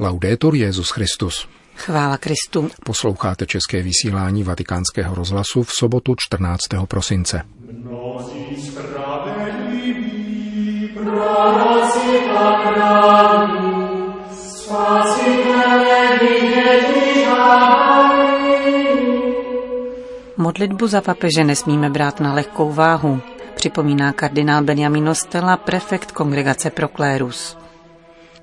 Laudetur Jezus Christus. Chvála Kristu. Posloucháte české vysílání Vatikánského rozhlasu v sobotu 14. prosince. Modlitbu za papeže nesmíme brát na lehkou váhu, připomíná kardinál Benjamin Stella, prefekt Kongregace pro klérus.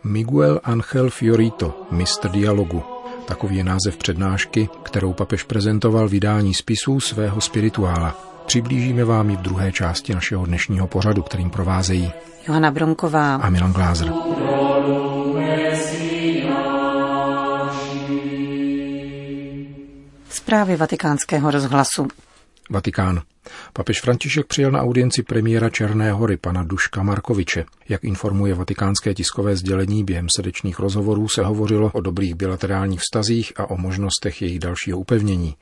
Miguel Angel Fiorito, mistr dialogu. Takový je název přednášky, kterou papež prezentoval vydání spisů svého spirituála. Přiblížíme vám ji v druhé části našeho dnešního pořadu, kterým provázejí Johana Bronková a Milan Glázer. Zprávy vatikánského rozhlasu. Vatikán. Papež František přijel na audienci premiéra Černé hory, pana Duška Markoviče. Jak informuje vatikánské tiskové sdělení, během srdečných rozhovorů se hovořilo o dobrých bilaterálních vztazích a o možnostech jejich dalšího upevnění.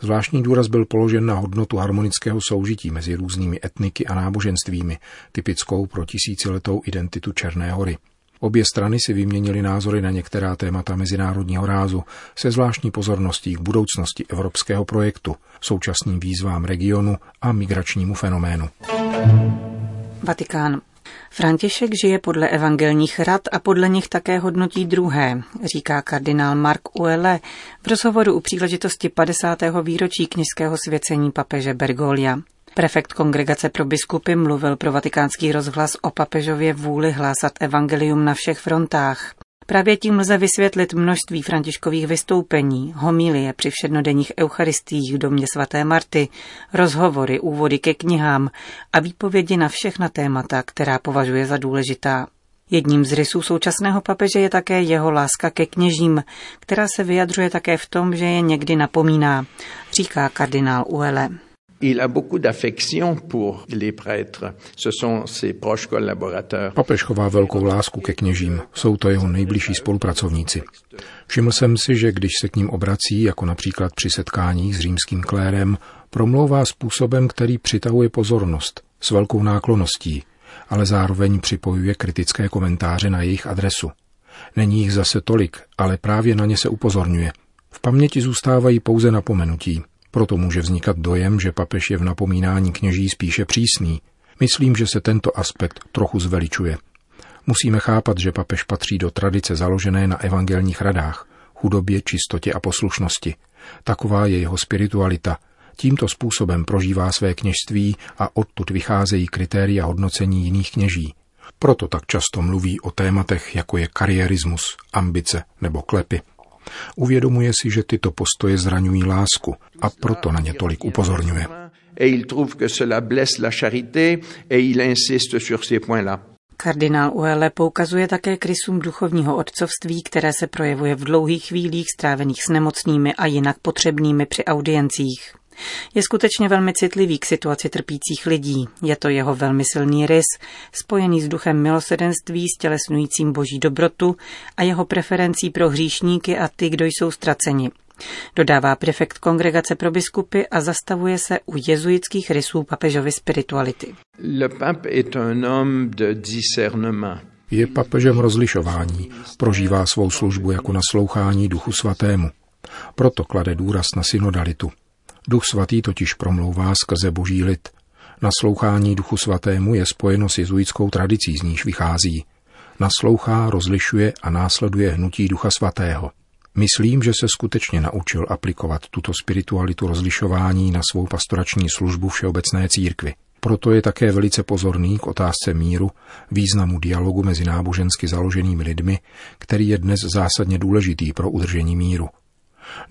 Zvláštní důraz byl položen na hodnotu harmonického soužití mezi různými etniky a náboženstvími, typickou pro tisíciletou identitu Černé hory. Obě strany si vyměnily názory na některá témata mezinárodního rázu se zvláštní pozorností k budoucnosti evropského projektu, současným výzvám regionu a migračnímu fenoménu. Vatikán. František žije podle evangelních rad a podle nich také hodnotí druhé, říká kardinál Mark Uele v rozhovoru u příležitosti 50. výročí kněžského svěcení papeže Bergolia. Prefekt Kongregace pro biskupy mluvil pro vatikánský rozhlas o papežově vůli hlásat evangelium na všech frontách. Právě tím lze vysvětlit množství františkových vystoupení, homilie při všednodenních eucharistiích v domě svaté Marty, rozhovory, úvody ke knihám a výpovědi na všechna témata, která považuje za důležitá. Jedním z rysů současného papeže je také jeho láska ke kněžím, která se vyjadřuje také v tom, že je někdy napomíná, říká kardinál Uele. Il a beaucoup d'affection pour les prêtres. Ce sont ses proches collaborateurs. Papež chová velkou lásku ke kněžím. Jsou to jeho nejbližší spolupracovníci. Všiml jsem si, že když se k ním obrací, jako například při setkáních s římským klérem, promlouvá způsobem, který přitahuje pozornost, s velkou nákloností, ale zároveň připojuje kritické komentáře na jejich adresu. Není jich zase tolik, ale právě na ně se upozorňuje. V paměti zůstávají pouze napomenutí. Proto může vznikat dojem, že papež je v napomínání kněží spíše přísný. Myslím, že se tento aspekt trochu zveličuje. Musíme chápat, že papež patří do tradice založené na evangelních radách, chudobě, čistotě a poslušnosti. Taková je jeho spiritualita. Tímto způsobem prožívá své kněžství a odtud vycházejí kritéria hodnocení jiných kněží. Proto tak často mluví o tématech, jako je kariérismus, ambice nebo klepy. Uvědomuje si, že tyto postoje zraňují lásku a proto na ně tolik upozorňuje. Kardinál Uele poukazuje také k rysům duchovního otcovství, které se projevuje v dlouhých chvílích strávených s nemocnými a jinak potřebnými při audiencích. Je skutečně velmi citlivý k situaci trpících lidí. Je to jeho velmi silný rys, spojený s duchem milosedenství, stělesnujícím boží dobrotu a jeho preferencí pro hříšníky a ty, kdo jsou ztraceni. Dodává prefekt Kongregace pro biskupy a zastavuje se u jezuitských rysů papežovy spirituality. Le pape est un homme de discernement. Je papežem rozlišování, prožívá svou službu jako naslouchání duchu svatému. Proto klade důraz na synodalitu. Duch svatý totiž promlouvá skrze boží lid. Naslouchání duchu svatému je spojeno s jezuitskou tradicí, z níž vychází. Naslouchá, rozlišuje a následuje hnutí ducha svatého. Myslím, že se skutečně naučil aplikovat tuto spiritualitu rozlišování na svou pastorační službu všeobecné církvy. Proto je také velice pozorný k otázce míru, významu dialogu mezi nábožensky založenými lidmi, který je dnes zásadně důležitý pro udržení míru.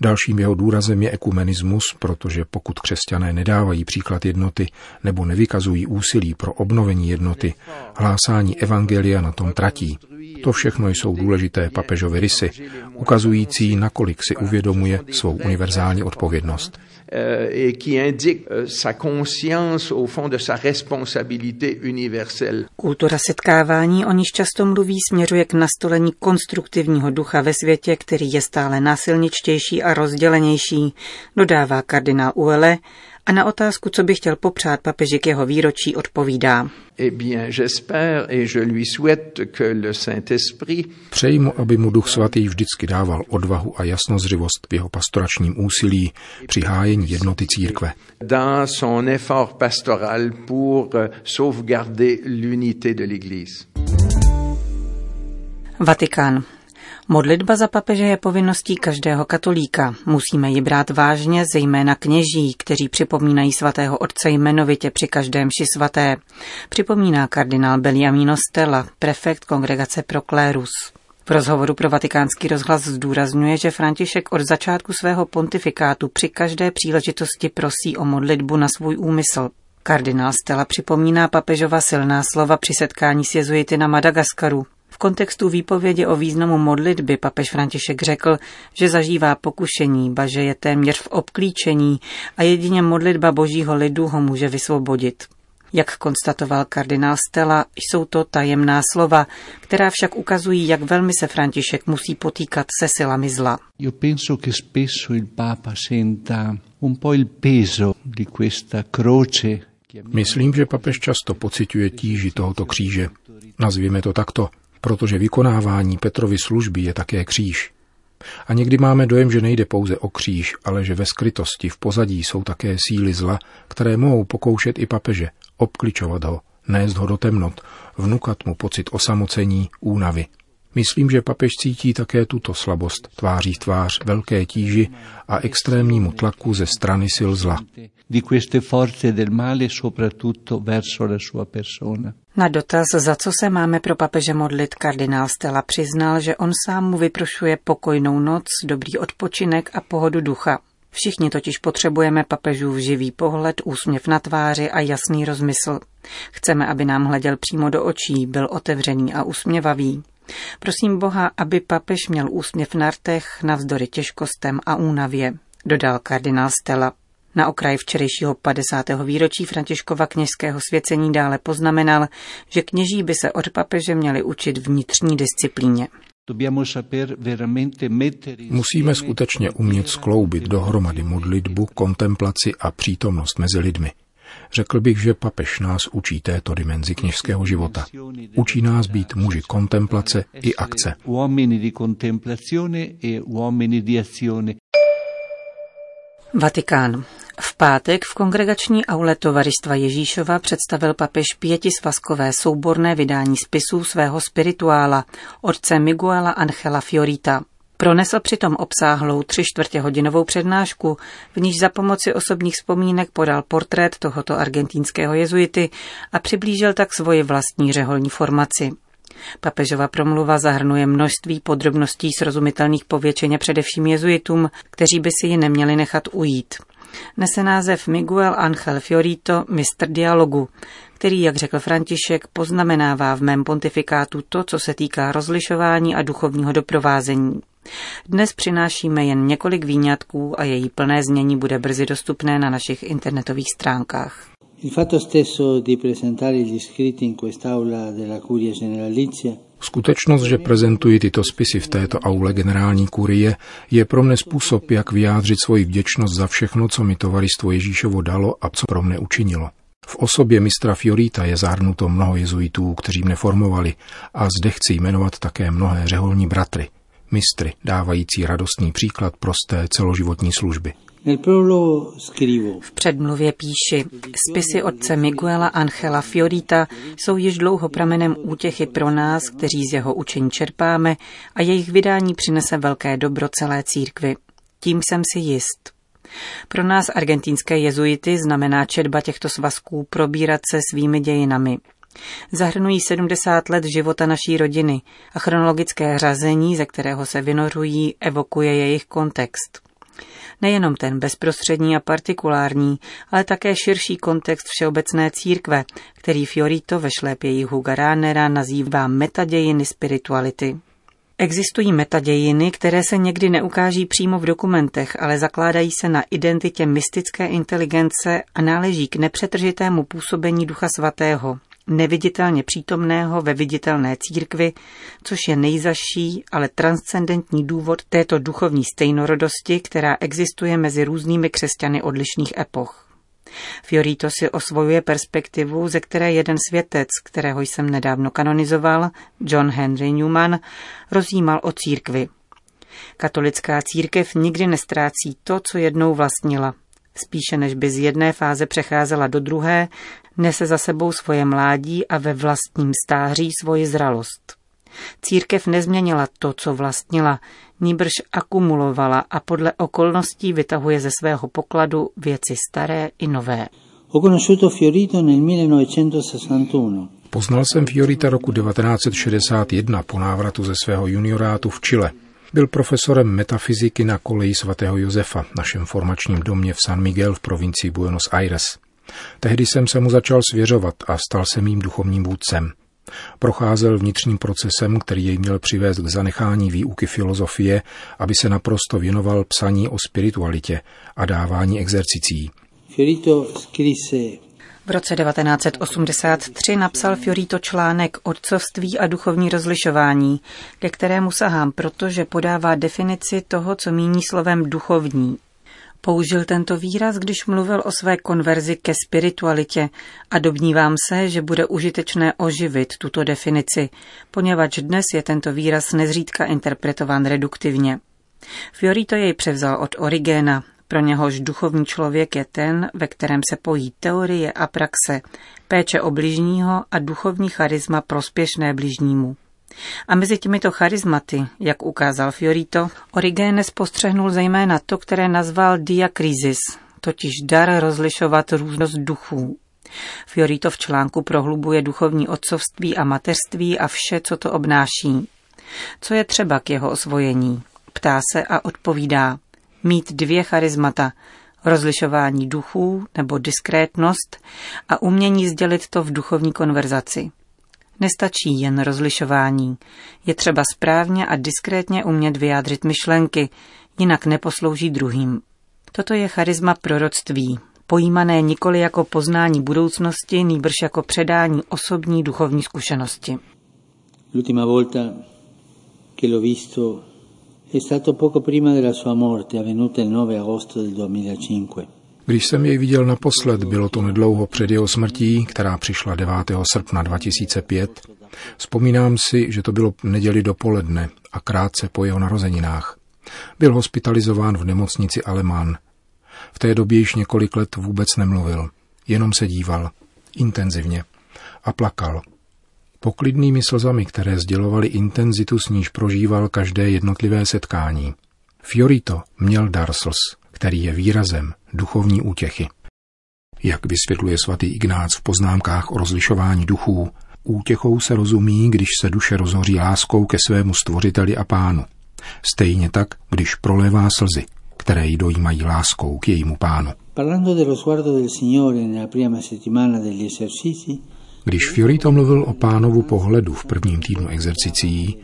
Dalším jeho důrazem je ekumenismus, protože pokud křesťané nedávají příklad jednoty nebo nevykazují úsilí pro obnovení jednoty, hlásání evangelia na tom tratí. To všechno jsou důležité papežovy rysy, ukazující, nakolik si uvědomuje svou univerzální odpovědnost. Kultura setkávání, o níž často mluví, směřuje k nastolení konstruktivního ducha ve světě, který je stále násilničtější a rozdělenější, dodává kardinál Uele A na otázku, co by chtěl popřát papeži k jeho výročí, odpovídá. Eh bien, j'espère et je lui souhaite que le Saint-Esprit Přeji mu, aby mu Duch Svatý vždycky dával odvahu a jasnozřivost v jeho pastoračním úsilí při hájení jednoty církve. dans son effort pastoral pour euh, sauvegarder l'unité de l'Église. Vatikán. Modlitba za papeže je povinností každého katolíka. Musíme ji brát vážně, zejména kněží, kteří připomínají svatého otce jmenovitě při každém ši svaté. Připomíná kardinál Beliamino Stella, prefekt kongregace pro klérus. V rozhovoru pro vatikánský rozhlas zdůrazňuje, že František od začátku svého pontifikátu při každé příležitosti prosí o modlitbu na svůj úmysl. Kardinál Stella připomíná papežova silná slova při setkání s jezuity na Madagaskaru. V kontextu výpovědi o významu modlitby papež František řekl, že zažívá pokušení, ba že je téměř v obklíčení a jedině modlitba božího lidu ho může vysvobodit. Jak konstatoval kardinál Stella, jsou to tajemná slova, která však ukazují, jak velmi se František musí potýkat se silami zla. Io penso che spesso il Papa senta un po' il peso di questa croce. Myslím, že papež často pociťuje tíži tohoto kříže. Nazvěme to takto, protože vykonávání Petrovy služby je také kříž. A někdy máme dojem, že nejde pouze o kříž, ale že ve skrytosti v pozadí jsou také síly zla, které mohou pokoušet i papeže, obkličovat ho, nést ho do temnot, vnukat mu pocit osamocení, únavy. Myslím, že papež cítí také tuto slabost tváří v tvář velké tíži a extrémnímu tlaku ze strany sil zla. Di queste forze del male soprattutto verso la sua persona. Na dotaz, za co se máme pro papeže modlit, kardinál Stella přiznal, že on sám mu vyprošuje pokojnou noc, dobrý odpočinek a pohodu ducha. Všichni totiž potřebujeme papežův živý pohled, úsměv na tváři a jasný rozmysl. Chceme, aby nám hleděl přímo do očí, byl otevřený a usměvavý. Prosím Boha, aby papež měl úsměv na rtech navzdory těžkostem a únavě, dodal kardinál Stella. Na okraji včerejšího 50. výročí Františkova kněžského svěcení dále poznamenal, že kněží by se od papeže měli učit vnitřní disciplíně. Musíme skutečně umět skloubit dohromady modlitbu, kontemplaci a přítomnost mezi lidmi. Řekl bych, že papež nás učí této dimenzi kněžského života. Učí nás být muži kontemplace i akce. E. Vatikán. V pátek v kongregační aule Tovaristva Ježíšova představil papež pětisvazkové souborné vydání spisů svého spirituála, otce Miguela Angela Fiorita. Pronesl přitom obsáhlou tři čtvrtě hodinovou přednášku, v níž za pomoci osobních vzpomínek podal portrét tohoto argentinského jezuity a přiblížil tak svoji vlastní řeholní formaci. Papežova promluva zahrnuje množství podrobností srozumitelných povětšině především jezuitům, kteří by si ji neměli nechat ujít. Nese název Miguel Angel Fiorito, mistr dialogu, který, jak řekl František, poznamenává v mém pontifikátu to, co se týká rozlišování a duchovního doprovázení. Dnes přinášíme jen několik výňatků a její plné znění bude brzy dostupné na našich internetových stránkách. Il fatto stesso di presentare gli scritti in quest'aula della Curia Generalizia Skutečnost, že prezentuji tyto spisy v této aule generální kurie, je pro mne způsob, jak vyjádřit svoji vděčnost za všechno, co mi tovaristvo Ježíšovo dalo a co pro mne učinilo. V osobě mistra Fiorita je zahrnuto mnoho jezuitů, kteří mne formovali a zde chci jmenovat také mnohé řeholní bratry, mistry, dávající radostný příklad prosté celoživotní služby. V předmluvě píši, spisy otce Miguela Angela Fiorita jsou již dlouho pramenem útěchy pro nás, kteří z jeho učení čerpáme a jejich vydání přinese velké dobro celé církvi. Tím jsem si jist. Pro nás argentinské jezuity znamená četba těchto svazků probírat se svými dějinami. Zahrnují 70 let života naší rodiny a chronologické řazení, ze kterého se vynořují, evokuje jejich kontext. Nejenom ten bezprostřední a partikulární, ale také širší kontext všeobecné církve, který Fiorito ve šlépě Huga Ránera nazývá metadějiny spirituality. Existují metadějiny, které se někdy neukáží přímo v dokumentech, ale zakládají se na identitě mystické inteligence a náleží k nepřetržitému působení Ducha Svatého, neviditelně přítomného ve viditelné církvi, což je nejzaší, ale transcendentní důvod této duchovní stejnorodosti, která existuje mezi různými křesťany odlišných epoch. Fiorito si osvojuje perspektivu, ze které jeden světec, kterého jsem nedávno kanonizoval, John Henry Newman, rozjímal o církvi. Katolická církev nikdy nestrácí to, co jednou vlastnila. Spíše než by z jedné fáze přecházela do druhé, nese za sebou svoje mládí a ve vlastním stáří svoji zralost. Církev nezměnila to, co vlastnila, níbrž akumulovala a podle okolností vytahuje ze svého pokladu věci staré i nové. Poznal jsem Fiorita roku 1961 po návratu ze svého juniorátu v Chile. Byl profesorem metafyziky na koleji svatého Josefa, našem formačním domě v San Miguel v provincii Buenos Aires. Tehdy jsem se mu začal svěřovat a stal se mým duchovním vůdcem. Procházel vnitřním procesem, který jej měl přivést k zanechání výuky filozofie, aby se naprosto věnoval psaní o spiritualitě a dávání exercicí. V roce 1983 napsal Fiorito článek Otcovství a duchovní rozlišování, ke kterému sahám, protože podává definici toho, co míní slovem duchovní. Použil tento výraz, když mluvil o své konverzi ke spiritualitě a dobnívám se, že bude užitečné oživit tuto definici, poněvadž dnes je tento výraz nezřídka interpretován reduktivně. Fiorito jej převzal od Origéna, pro něhož duchovní člověk je ten, ve kterém se pojí teorie a praxe, péče o bližního a duchovní charisma prospěšné bližnímu. A mezi těmito charizmaty, jak ukázal Fiorito, Origenes postřehnul zejména to, které nazval diakrizis, totiž dar rozlišovat různost duchů. Fiorito v článku prohlubuje duchovní otcovství a mateřství a vše, co to obnáší. Co je třeba k jeho osvojení? Ptá se a odpovídá. Mít dvě charizmata, rozlišování duchů nebo diskrétnost a umění sdělit to v duchovní konverzaci. Nestačí jen rozlišování. Je třeba správně a diskrétně umět vyjádřit myšlenky, jinak neposlouží druhým. Toto je charisma proroctví, pojímané nikoli jako poznání budoucnosti, nýbrž jako předání osobní duchovní zkušenosti. L'ultima volta che l'ho visto è stato poco prima della sua morte, avvenuta il 9 agosto del 2005. Když jsem jej viděl naposled, bylo to nedlouho před jeho smrtí, která přišla 9. srpna 2005. Vzpomínám si, že to bylo neděli dopoledne a krátce po jeho narozeninách. Byl hospitalizován v nemocnici Alemán. V té době již několik let vůbec nemluvil, jenom se díval, intenzivně, a plakal. Poklidnými slzami, které sdělovaly intenzitu, s níž prožíval každé jednotlivé setkání. Fiorito měl dar slz, který je výrazem duchovní útěchy. Jak vysvětluje svatý Ignác v poznámkách o rozlišování duchů, útěchou se rozumí, když se duše rozhoří láskou ke svému stvořiteli a pánu. Stejně tak, když prolévá slzy, které ji dojímají láskou k jejímu pánu. Když Fiorito mluvil o pánovu pohledu v prvním týdnu exercicí,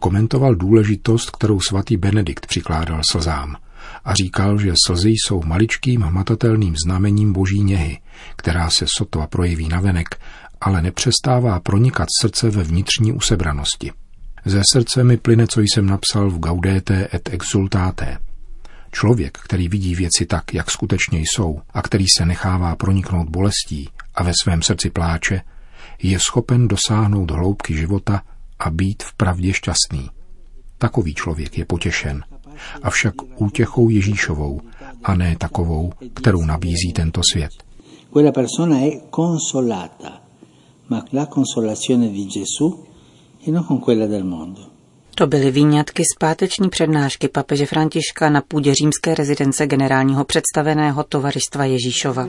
komentoval důležitost, kterou svatý Benedikt přikládal slzám – a říkal, že slzy jsou maličkým hmatatelným znamením boží něhy, která se sotva projeví navenek, ale nepřestává pronikat srdce ve vnitřní usebranosti. Ze srdce mi plyne, co jsem napsal v Gaudete et exultate. Člověk, který vidí věci tak, jak skutečně jsou, a který se nechává proniknout bolestí a ve svém srdci pláče, je schopen dosáhnout hloubky života a být v pravdě šťastný. Takový člověk je potěšen avšak útěchou Ježíšovou a ne takovou, kterou nabízí tento svět. Quella persona è consolata, ma la consolazione di Gesù e non con quella del mondo. To byly výňatky z páteční přednášky papeže Františka na půdě římské rezidence generálního představeného tovaristva Ježíšova.